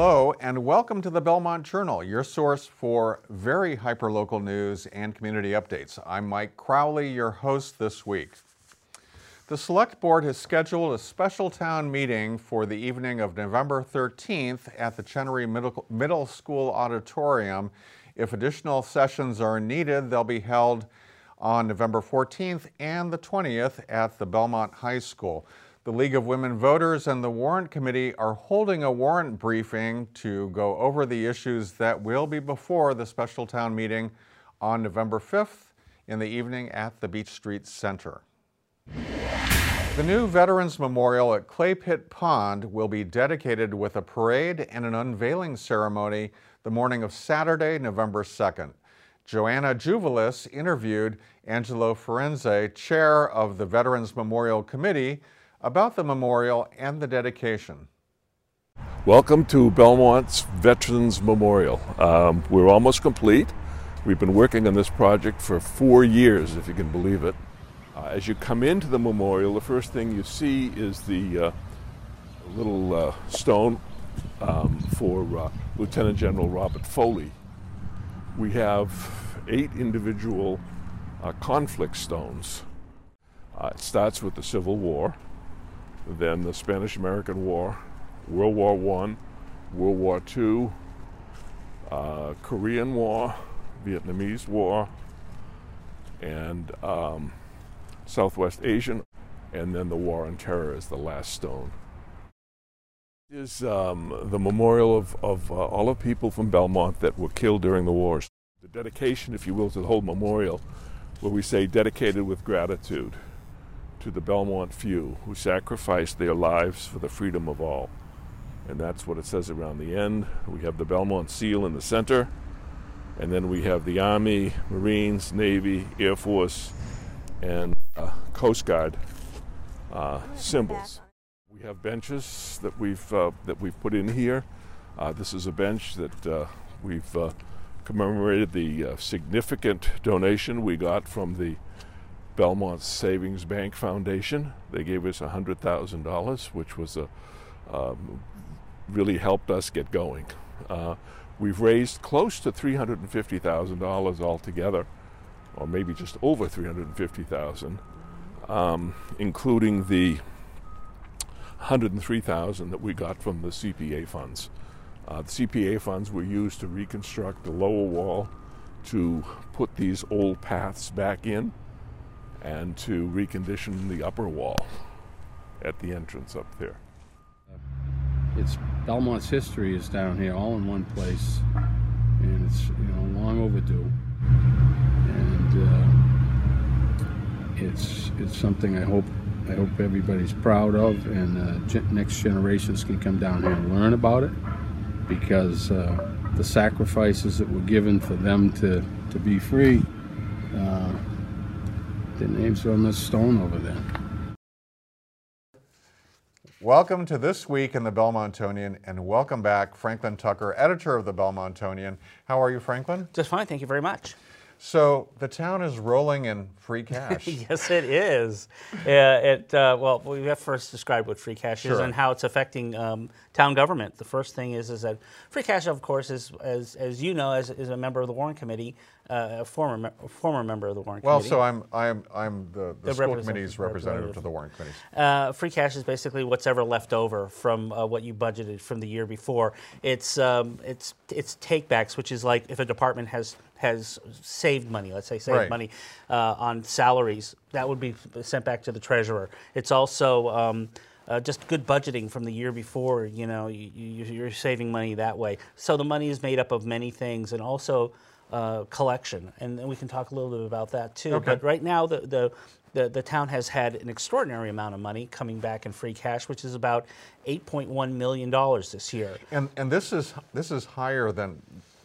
Hello, and welcome to the Belmont Journal, your source for very hyperlocal news and community updates. I'm Mike Crowley, your host this week. The Select Board has scheduled a special town meeting for the evening of November 13th at the Chenery Middle, Middle School Auditorium. If additional sessions are needed, they'll be held on November 14th and the 20th at the Belmont High School. The League of Women Voters and the Warrant Committee are holding a warrant briefing to go over the issues that will be before the special town meeting on November 5th in the evening at the Beach Street Center. The new Veterans Memorial at Clay Pit Pond will be dedicated with a parade and an unveiling ceremony the morning of Saturday, November 2nd. Joanna Juvelis interviewed Angelo Firenze, chair of the Veterans Memorial Committee, about the memorial and the dedication. Welcome to Belmont's Veterans Memorial. Um, we're almost complete. We've been working on this project for four years, if you can believe it. Uh, as you come into the memorial, the first thing you see is the uh, little uh, stone um, for uh, Lieutenant General Robert Foley. We have eight individual uh, conflict stones. Uh, it starts with the Civil War, then the Spanish American War, World War I, World War II, uh, Korean War, Vietnamese War, and um, Southwest Asian, and then the War on Terror is the last stone. Is um, the memorial of, of uh, all the people from Belmont that were killed during the wars. The dedication, if you will, to the whole memorial, where we say dedicated with gratitude to the Belmont few who sacrificed their lives for the freedom of all. And that's what it says around the end. We have the Belmont seal in the center, and then we have the Army, Marines, Navy, Air Force, and uh, Coast Guard uh, symbols. We have benches that we've uh, that we've put in here. Uh, this is a bench that uh, we've uh, commemorated the significant donation we got from the Belmont Savings Bank Foundation. They gave us $100,000, which was a, um, really helped us get going. Uh, we've raised close to $350,000 altogether, or maybe just over 350,000, um, including the 103,000 that we got from the CPA funds. Uh, the CPA funds were used to reconstruct the lower wall, to put these old paths back in, and to recondition the upper wall at the entrance up there. It's Belmont's history is down here, all in one place, and it's you know long overdue, and uh, it's it's something I hope I hope everybody's proud of, and uh, next generations can come down here and learn about it, because uh, the sacrifices that were given for them to to be free. The names are on the stone over there. Welcome to This Week in the Belmontonian, and welcome back, Franklin Tucker, editor of the Belmontonian. How are you, Franklin? Just fine, thank you very much. So the town is rolling in free cash. yes, it is. Uh, it uh, well, we have first described what free cash sure. is and how it's affecting um, town government. The first thing is is that free cash, of course, is as as you know, as, as a member of the Warrant Committee, uh, a former a former member of the Warrant well, Committee. Well, so I'm I'm I'm the, the, the school committee's representative, to the Warrant Committee. Uh, free cash is basically what's ever left over from uh, what you budgeted from the year before. It's um, it's it's takebacks, which is like if a department has has saved money, let's say saved right. money uh, on salaries, that would be sent back to the treasurer. It's also um, uh, just good budgeting from the year before. You know, you, are saving money that way. So the money is made up of many things, and also uh, collection, and, and we can talk a little bit about that too. Okay. But right now, the, the the, the town has had an extraordinary amount of money coming back in free cash, which is about $8.1 million this year. And, and this is this is higher than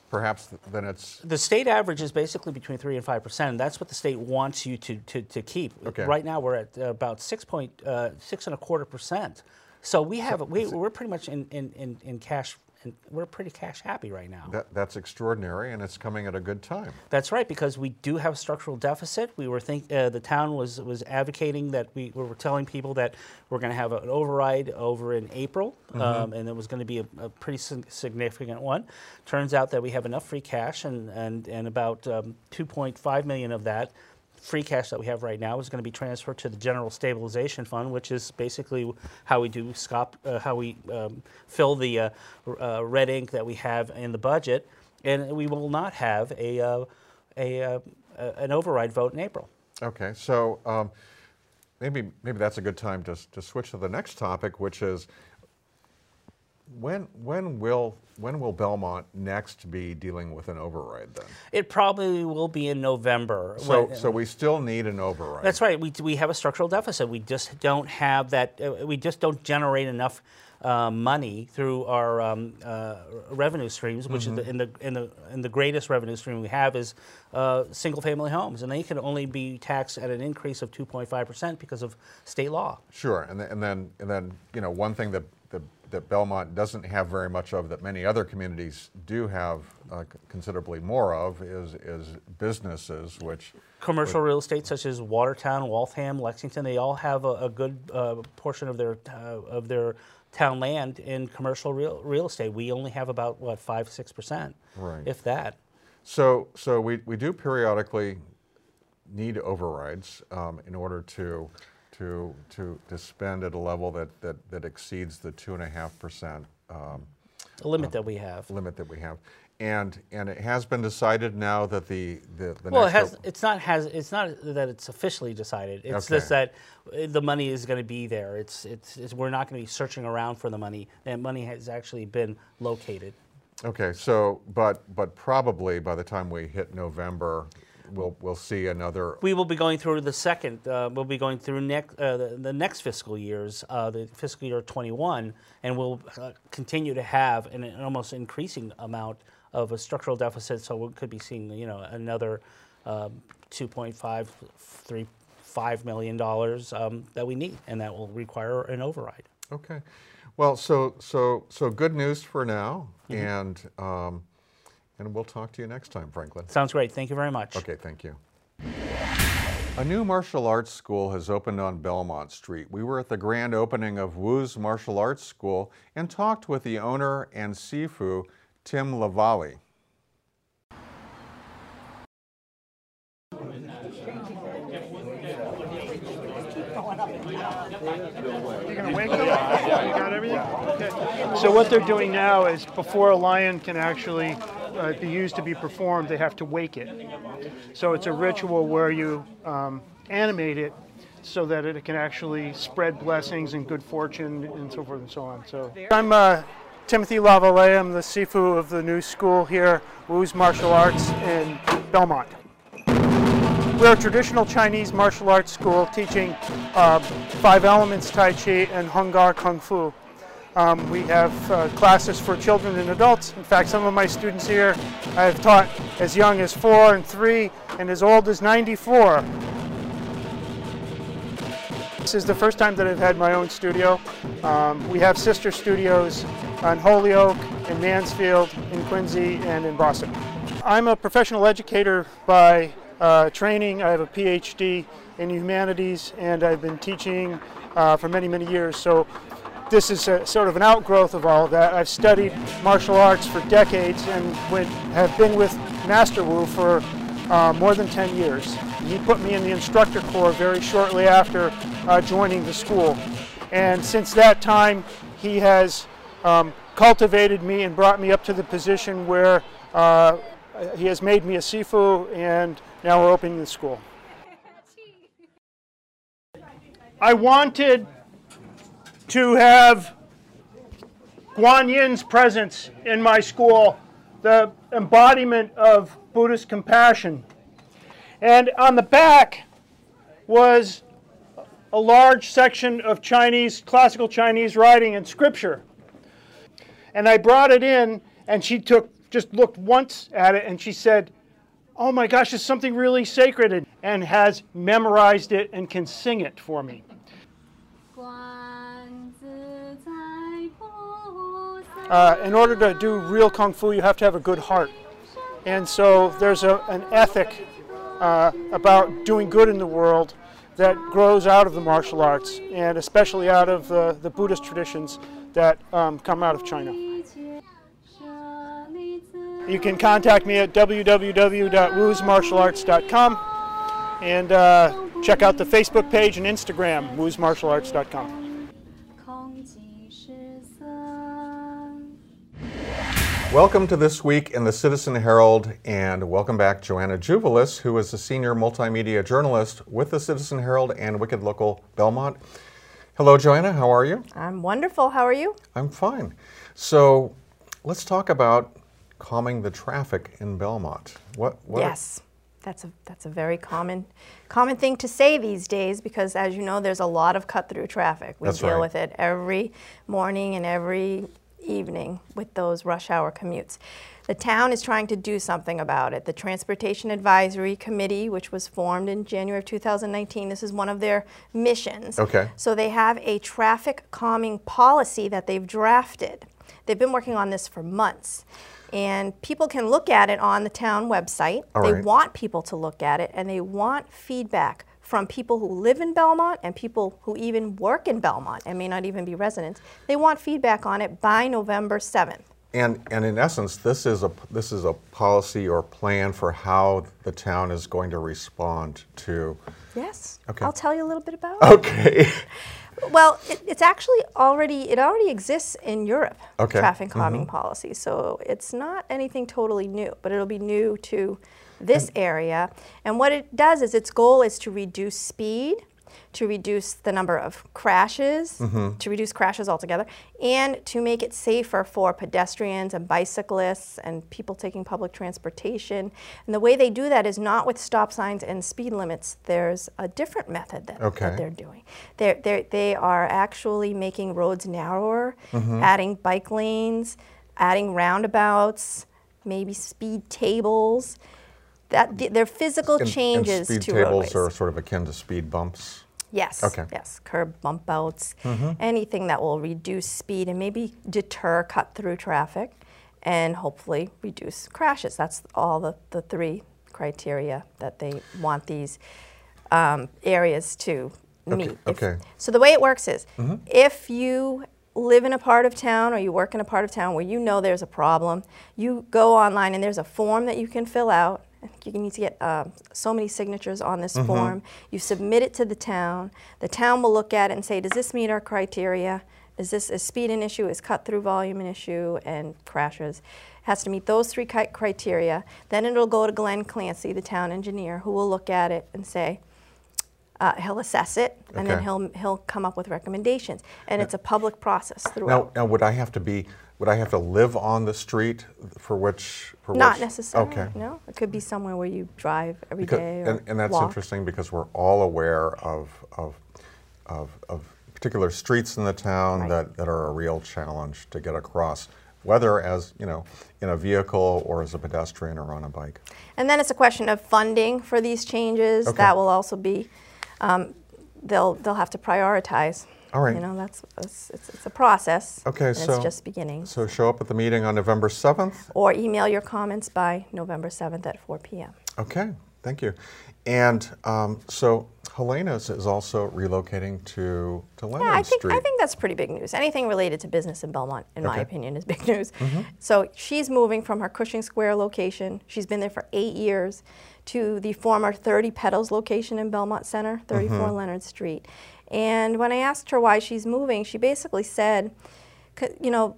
perhaps than it's. The state average is basically between three and five percent, and that's what the state wants you to to, to keep. Okay. Right now, we're at about six point uh, six and a quarter percent. So we have we we're pretty much in in, in, in cash and we're pretty cash happy right now. That, that's extraordinary, and it's coming at a good time. That's right, because we do have a structural deficit. We were think uh, the town was was advocating that we, we were telling people that we're going to have an override over in April, um, and it was going to be a, a pretty sig- significant one. Turns out that we have enough free cash, and and and about um, 2.5 million of that free cash that we have right now is going to be transferred to the general stabilization fund, which is basically how we do SCOP, uh, how we um, fill the uh, uh, red ink that we have in the budget, and we will not have a, uh, a, uh, an override vote in April. Okay, so um, maybe maybe that's a good time to, to switch to the next topic, which is when when will when will Belmont next be dealing with an override then? It probably will be in November. So when- so we still need an override. That's right. We, we have a structural deficit. We just don't have that. Uh, we just don't generate enough uh, money through our um, uh, revenue streams, which is the, in the in the in the greatest revenue stream we have is uh, single-family homes, and they can only be taxed at an increase of 2.5 percent because of state law. Sure, and, th- and then and then you know one thing that, that Belmont doesn't have very much of that many other communities do have uh, considerably more of is is businesses, which Commercial real estate such as Watertown, Waltham, Lexington, they all have a, a good uh, portion of their uh, of their town land in commercial real, real estate. We only have about what five six percent, Right. if that. So, so we, we do periodically need overrides um, in order to, to, to, to spend at a level that, that, that exceeds the two and a half percent um, The limit that we have. limit that we have. And, and it has been decided now that the, the, the Well, it has. It's not has. It's not that it's officially decided. It's Okay. just that uh, the money is going to be there. It's, it's it's we're not going to be searching around for the money. That money has actually been located. Okay, so, but, but probably by the time we hit November, we'll, we'll see another, We will be going through the second. Uh, we'll be going through next uh, the, the next fiscal years, uh, the fiscal year 21, and we'll uh, continue to have an, an almost increasing amount of a structural deficit. So we could be seeing, you know, another um, 2.5, 3, 5 million dollars um, that we need, and that will require an override. okay. Well, so, so, so good news for now, and, um, and we'll talk to you next time, Franklin. Sounds great. Thank you very much. Okay, thank you. A new martial arts school has opened on Belmont Street. We were at the grand opening of Wu's Martial Arts School and talked with the owner and Sifu, Tim Lavalley. You're gonna wake them? You got everything? Okay. So what they're doing now is before a lion can actually uh, be used to be performed, they have to wake it. So it's a ritual where you um, animate it so that it can actually spread blessings and good fortune and so forth and so on. So I'm uh, Timothy Lavallee. I'm the Sifu of the new school here, Wu's Martial Arts in Belmont. We're a traditional Chinese martial arts school teaching uh, five elements Tai Chi and Hung Gar Kung Fu. Um, we have uh, classes for children and adults. In fact, some of my students here I've taught as young as four and three and as old as 94. This is the first time that I've had my own studio. Um, we have sister studios in Holyoke, in Mansfield, in Quincy, and in Boston. I'm a professional educator by uh, training. I have a PhD in humanities, and I've been teaching uh, for many, many years. So this is a, sort of an outgrowth of all of that. I've studied martial arts for decades and have been with Master Wu for uh, more than 10 years. He put me in the instructor corps very shortly after uh, joining the school. And since that time, he has um, cultivated me and brought me up to the position where uh, he has made me a Sifu, and now we're opening the school. I wanted to have Guan Yin's presence in my school, the embodiment of Buddhist compassion. And on the back was a large section of Chinese, classical Chinese writing and scripture. And I brought it in, and she took, just looked once at it, and she said, Oh my gosh, it's something really sacred, and has memorized it and can sing it for me. 观 uh, in order to do real kung fu, you have to have a good heart. And so there's a, an ethic uh, about doing good in the world that grows out of the martial arts, and especially out of the, the Buddhist traditions that um, come out of China. You can contact me at www.woosmartialarts.com and uh, check out the Facebook page and Instagram, woosmartialarts.com. Welcome to This Week in the Citizen Herald, and welcome back Joanna Jubilis, who is a senior multimedia journalist with the Citizen Herald and Wicked Local Belmont. Hello, Joanna, how are you? I'm wonderful. How are you? I'm fine. So let's talk about calming the traffic in Belmont. What? what Yes. That's a that's a very common common thing to say these days because as you know there's a lot of cut through traffic. We That's deal right. with it every morning and every evening with those rush hour commutes. The town is trying to do something about it. The Transportation Advisory Committee, which was formed in January of 2019, this is one of their missions. Okay. So they have a traffic calming policy that they've drafted. They've been working on this for months. And people can look at it on the town website. All they right. want people to look at it and they want feedback from people who live in Belmont and people who even work in Belmont and may not even be residents. They want feedback on it by November 7th. And, and in essence, this is a this is a policy or plan for how the town is going to respond to. Yes. Okay. I'll tell you a little bit about it. Okay. Well, it, it's actually already it already exists in Europe. Okay. Traffic calming mm-hmm. policy, so it's not anything totally new, but it'll be new to this area. And what it does is its goal is to reduce speed, to reduce the number of crashes, mm-hmm. to reduce crashes altogether, and to make it safer for pedestrians and bicyclists and people taking public transportation. And the way they do that is not with stop signs and speed limits. There's a different method that, Okay. that they're doing. They're, they're, they are actually making roads narrower, mm-hmm. adding bike lanes, adding roundabouts, maybe speed tables. That th- they're physical And- and changes speed to tables roadways. are sort of akin to speed bumps. Yes. Okay. Yes. Curb bump outs, anything that will reduce speed and maybe deter cut through traffic and hopefully reduce crashes. That's all the, the three criteria that they want these um, areas to meet. If- okay. so the way it works is if you live in a part of town or you work in a part of town where you know there's a problem, you go online and there's a form that you can fill out. I think you need to get uh, so many signatures on this form. You submit it to the town. The town will look at it and say, does this meet our criteria? Is this is speed an issue? Is cut through volume an issue? And crashes has to meet those three criteria. Then it'll go to Glenn Clancy, the town engineer, who will look at it and say, uh, he'll assess it, and then he'll he'll come up with recommendations. And it's a public process Now, throughout. now, would I have to be? Would I have to live on the street for which? For Not which, necessarily. Okay. No, it could be somewhere where you drive every day Because, or and, and that's walk. interesting because we're all aware of, of, of, of particular streets in the town Right. that, that are a real challenge to get across, whether as, you know, in a vehicle or as a pedestrian or on a bike. And then it's a question of funding for these changes. Okay. That will also be, um, they'll they'll have to prioritize. All right. You know, that's, that's it's, it's a process. Okay, so- it's just beginning. So show up at the meeting on November 7th. or email your comments by November 7th at 4 p.m. Okay, thank you. And um, so Helena's is also relocating to, to Leonard Yeah, I think Street. I think that's pretty big news. Anything related to business in Belmont, in my opinion, is big news. Mm-hmm. So she's moving from her Cushing Square location. She's been there for eight years to the former 30 Petals location in Belmont Center, 34 mm-hmm. Leonard Street. And when I asked her why she's moving, she basically said, you know,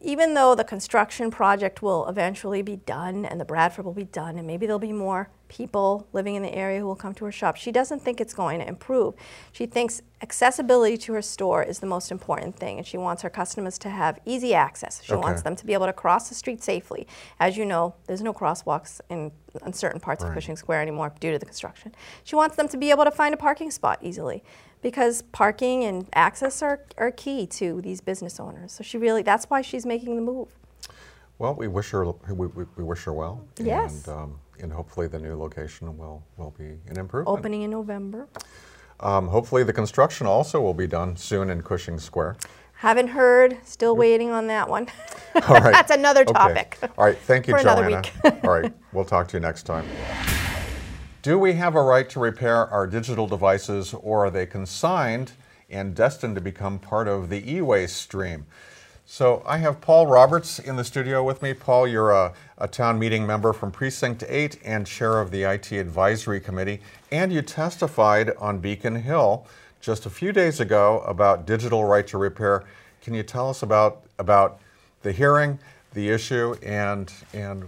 even though the construction project will eventually be done and the Bradford will be done and maybe there'll be more people living in the area who will come to her shop, she doesn't think it's going to improve. She thinks accessibility to her store is the most important thing and she wants her customers to have easy access. She wants them to be able to cross the street safely. As you know, there's no crosswalks in, in certain parts of Right. Cushing Square anymore due to the construction. She wants them to be able to find a parking spot easily because parking and access are, are key to these business owners. So she really, that's why she's making the move. Well, we wish her we, we, we wish her well. Yes. And, um, and hopefully the new location will, will be an improvement. Opening in November. Um, hopefully the construction also will be done soon in Cushing Square. Haven't heard. Still waiting on that one. All right. That's another Okay. topic. All right, thank you, For another Joanna. week. All right, we'll talk to you next time. Do we have a right to repair our digital devices, or are they consigned and destined to become part of the e-waste stream? So I have Paul Roberts in the studio with me. Paul, you're a, a town meeting member from Precinct 8 and chair of the IT Advisory Committee, and you testified on Beacon Hill just a few days ago about digital right to repair. Can you tell us about, about the hearing, the issue, and, and,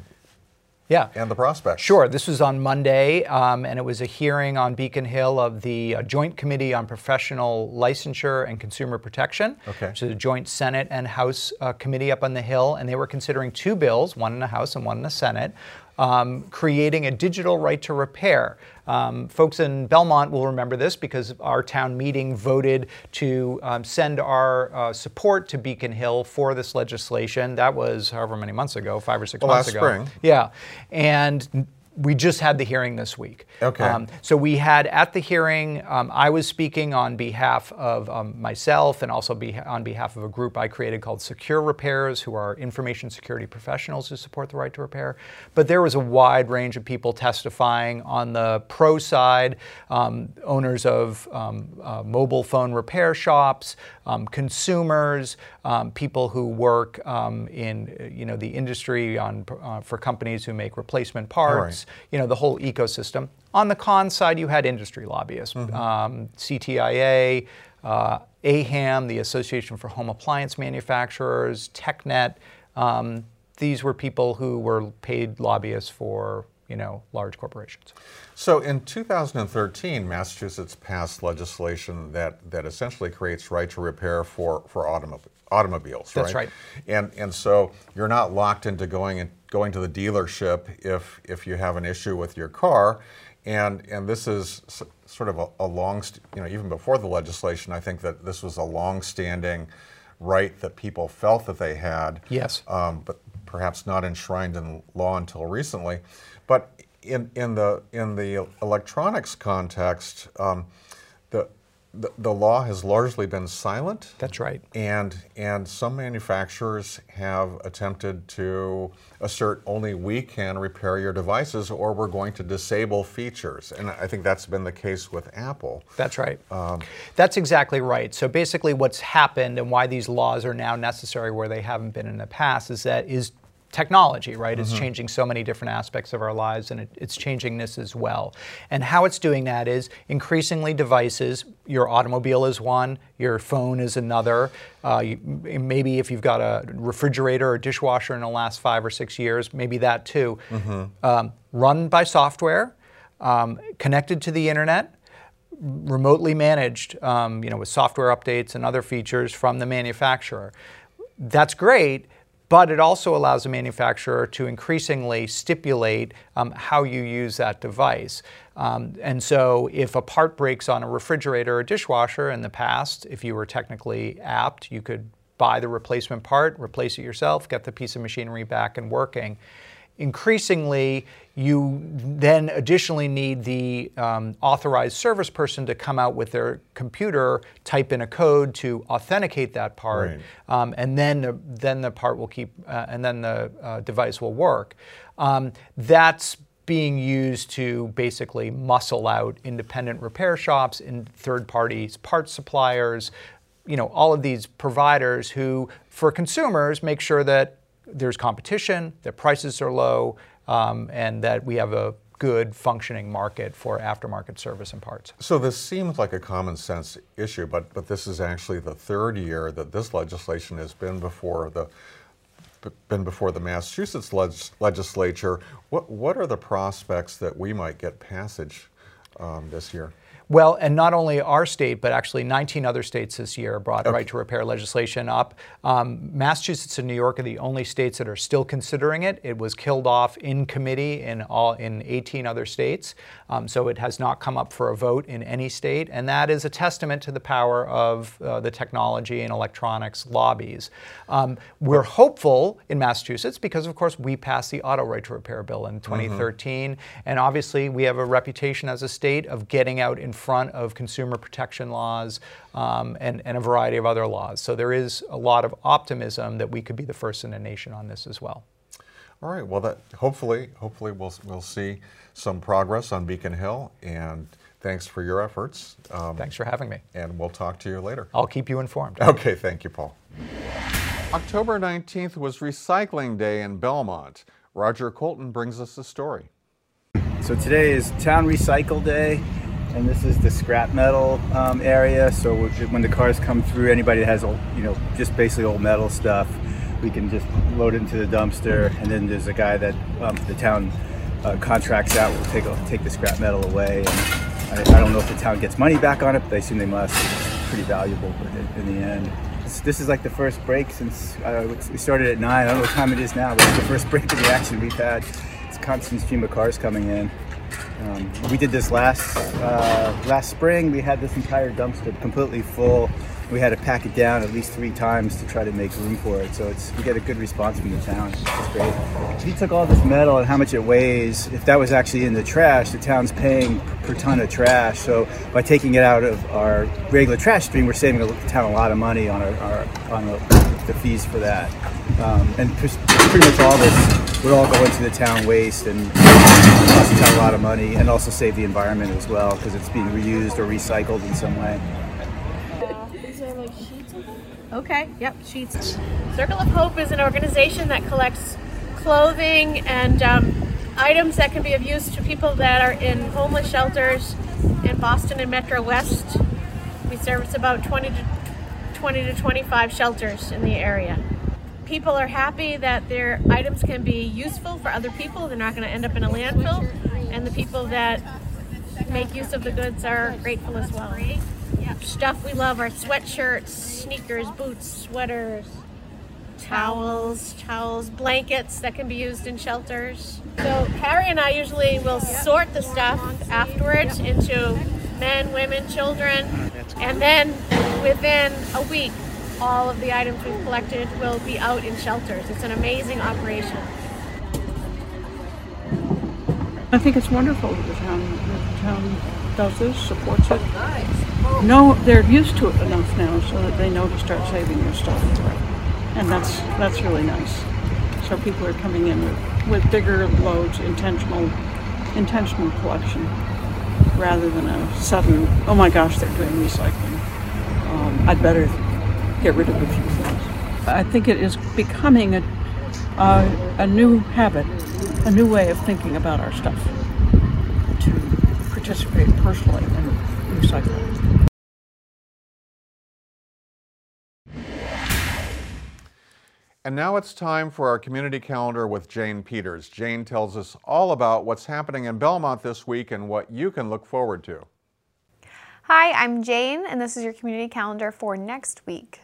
Yeah. and the prospects? Sure. This was on Monday, um, and it was a hearing on Beacon Hill of the uh, Joint Committee on Professional Licensure and Consumer Protection, Okay. which is a joint Senate and House uh, committee up on the Hill, and they were considering two bills, one in the House and one in the Senate, um, creating a digital right to repair. Um, folks in Belmont will remember this because our town meeting voted to um, send our uh, support to Beacon Hill for this legislation. That was however many months ago, five or six Well, months last ago. spring. Yeah, and we just had the hearing this week. Okay. Um, so we had at the hearing, um, I was speaking on behalf of um, myself and also be- on behalf of a group I created called SecuRepairs, who are information security professionals who support the right to repair. But there was a wide range of people testifying on the pro side, um, owners of um, uh, mobile phone repair shops, um, consumers, um, people who work um, in you know the industry on uh, for companies who make replacement parts. You know the whole ecosystem. On the con side, you had industry lobbyists, um, CTIA. Uh, AHAM, the Association for Home Appliance Manufacturers, TechNet, um, these were people who were paid lobbyists for you know large corporations. So in 2013, Massachusetts passed legislation that, that essentially creates right to repair for, for automo- automobiles, That's right. And, and so you're not locked into going, and going to the dealership if, if you have an issue with your car. And, and this is sort of a, a long, you know, even before the legislation, I think that this was a long-standing right that people felt that they had Yes. um, but perhaps not enshrined in law until recently. But in, in the in the electronics context, um, the, the the law has largely been silent. That's right. And and some manufacturers have attempted to assert only we can repair your devices, or we're going to disable features. And I think that's been the case with Apple. That's right. Um, that's exactly right. So basically, what's happened and why these laws are now necessary where they haven't been in the past is that is technology, right? It's changing so many different aspects of our lives, and it, it's changing this as well. And how it's doing that is increasingly devices. Your automobile is one. Your phone is another. Uh, you, maybe if you've got a refrigerator or dishwasher in the last five or six years, maybe that too. Um, run by software, um, connected to the internet remotely managed, um, you know, with software updates and other features from the manufacturer. That's great, but it also allows a manufacturer to increasingly stipulate um, how you use that device. Um, and so, if a part breaks on a refrigerator or dishwasher in the past, if you were technically apt, you could buy the replacement part, replace it yourself, get the piece of machinery back and working increasingly you then additionally need the um, authorized service person to come out with their computer, type in a code to authenticate that part, Right. um, and then the, then the part will keep, uh, and then the uh, device will work. Um, that's being used to basically muscle out independent repair shops and third parties, parts suppliers, you know, all of these providers who, for consumers, make sure that there's competition, that prices are low, um, and that we have a good functioning market for aftermarket service and parts. So this seems like a common sense issue, but, but this is actually the third year that this legislation has been before the been before the Massachusetts leg- legislature. What what are the prospects that we might get passage um, this year? Well, and not only our state, but actually 19 other states this year brought right to repair legislation up. Um, Massachusetts and New York are the only states that are still considering it. It was killed off in committee in all in 18 other states, um, so it has not come up for a vote in any state, and that is a testament to the power of uh, the technology and electronics lobbies. Um, we're hopeful in Massachusetts because, of course, we passed the auto right to repair bill in 2013, and obviously we have a reputation as a state of getting out in front of consumer protection laws um, and, and a variety of other laws. So there is a lot of optimism that we could be the first in the nation on this as well. All right. Well, that hopefully, hopefully we'll we'll see some progress on Beacon Hill, and thanks for your efforts. Um, thanks for having me. And we'll talk to you later. I'll keep you informed. Okay. Thank you, Paul. October 19th was Recycling Day in Belmont. Roger Colton brings us the story. So today is Town Recycle Day, and this is the scrap metal um, area. So when the cars come through, anybody that has, old, you know, just basically old metal stuff, we can just load it into the dumpster. And then there's a guy that um, the town uh, contracts out will take take the scrap metal away. And I, I, don't know if the town gets money back on it, but I assume they must. It's pretty valuable in the end. This is like the first break since uh, we started at nine. I don't know what time it is now, but it's the first break of the action we've had It's constant stream of cars coming in. Um, we did this last uh, last spring. We had this entire dumpster completely full. We had to pack it down at least three times to try to make room for it. So it's we get a good response from the town. It's great. If you took all this metal and how much it weighs, if that was actually in the trash, the town's paying per ton of trash. So by taking it out of our regular trash stream, we're saving the town a lot of money on our, our on the, the fees for that. Um, and pretty much all this would all go into the town waste and cost a lot of money and also save the environment as well because it's being reused or recycled in some way. Okay, yep, sheets. Circle of Hope is an organization that collects clothing and um, items that can be of use to people that are in homeless shelters in Boston and Metro West. We service about 20 to 20 to 25 shelters in the area people are happy that their items can be useful for other people. They're not going to end up in a landfill. And the people that make use of the goods are grateful as well. Stuff we love are sweatshirts, sneakers, boots, sweaters, towels, towels, blankets that can be used in shelters. So Harry and I usually will sort the stuff afterwards into men, women, children, and then within a week all of the items we've collected will be out in shelters. It's an amazing operation. I think it's wonderful that the town, the town does this, supports it. No, they're used to it enough now so that they know to start saving their stuff. And that's that's really nice. So people are coming in with, with bigger loads, intentional intentional collection, rather than a sudden, oh my gosh, they're doing recycling. I'd better get rid of a few things. I think it is becoming a, a new habit, a new way of thinking about our stuff to participate personally in recycling. And now it's time for our community calendar with Jane Peters. Jane tells us all about what's happening in Belmont this week and what you can look forward to. Hi, I'm Jane, and this is your community calendar for next week.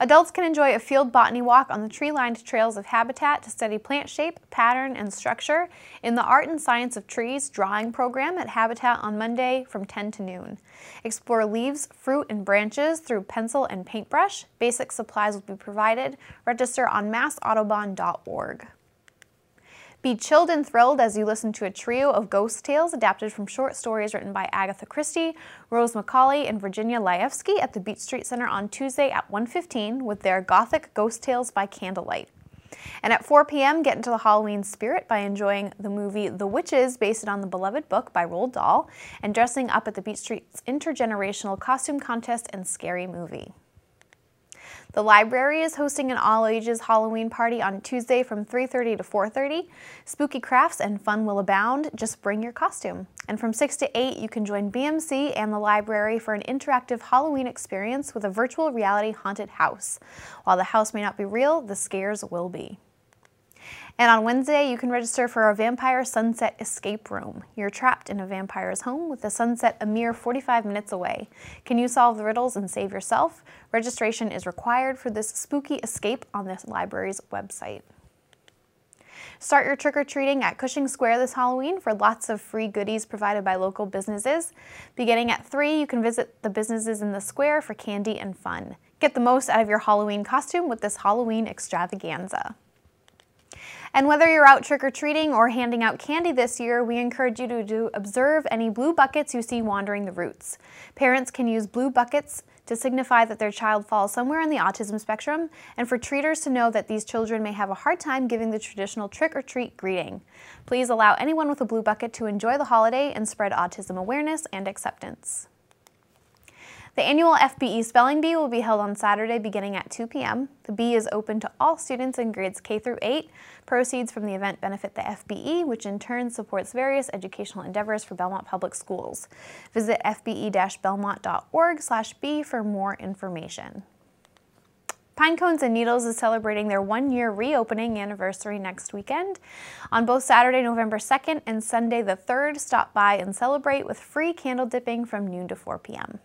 Adults can enjoy a field botany walk on the tree-lined trails of habitat to study plant shape, pattern, and structure in the Art and Science of Trees drawing program at Habitat on Monday from 10 to noon. Explore leaves, fruit, and branches through pencil and paintbrush. Basic supplies will be provided. Register on massaudubon.org. Be chilled and thrilled as you listen to a trio of ghost tales adapted from short stories written by Agatha Christie, Rose Macaulay, and Virginia Laevsky at the Beach Street Center on Tuesday at 1.15 with their Gothic Ghost Tales by Candlelight. And at 4 p.m., get into the Halloween spirit by enjoying the movie The Witches, based on the beloved book by Roald Dahl, and dressing up at the Beach Street's intergenerational costume contest and scary movie. The library is hosting an all-ages Halloween party on Tuesday from 3.30 to 4.30. Spooky crafts and fun will abound. Just bring your costume. And from 6 to 8, you can join BMC and the library for an interactive Halloween experience with a virtual reality haunted house. While the house may not be real, the scares will be. And on Wednesday, you can register for a Vampire Sunset Escape Room. You're trapped in a vampire's home with the sunset a mere 45 minutes away. Can you solve the riddles and save yourself? Registration is required for this spooky escape on the library's website. Start your trick-or-treating at Cushing Square this Halloween for lots of free goodies provided by local businesses. Beginning at 3, you can visit the businesses in the square for candy and fun. Get the most out of your Halloween costume with this Halloween extravaganza. And whether you're out trick or handing out candy this year, we encourage you to, observe any blue buckets you see wandering the routes. Parents can use blue buckets to signify that their child falls somewhere in the autism spectrum, and for treaters to know that these children may have a hard time giving the traditional trick or treat greeting. Please allow anyone with a blue bucket to enjoy the holiday and spread autism awareness and acceptance. The annual FBE Spelling Bee will be held on Saturday beginning at 2 p.m. The bee is open to all students in grades K through 8. Proceeds from the event benefit the FBE, which in turn supports various educational endeavors for Belmont Public Schools. Visit fbe-belmont.org/b for more information. Pine Cones and Needles is celebrating their one year reopening anniversary next weekend. On both Saturday, November 2nd and Sunday the 3rd, stop by and celebrate with free candle dipping from noon to 4 p.m.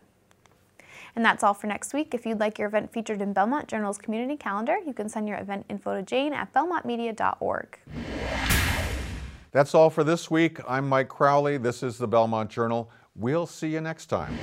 And that's all for next week. If you'd like your event featured in Belmont Journal's community calendar, you can send your event info to jane at belmontmedia.org. That's all for this week. I'm Mike Crowley. This is the Belmont Journal. We'll see you next time.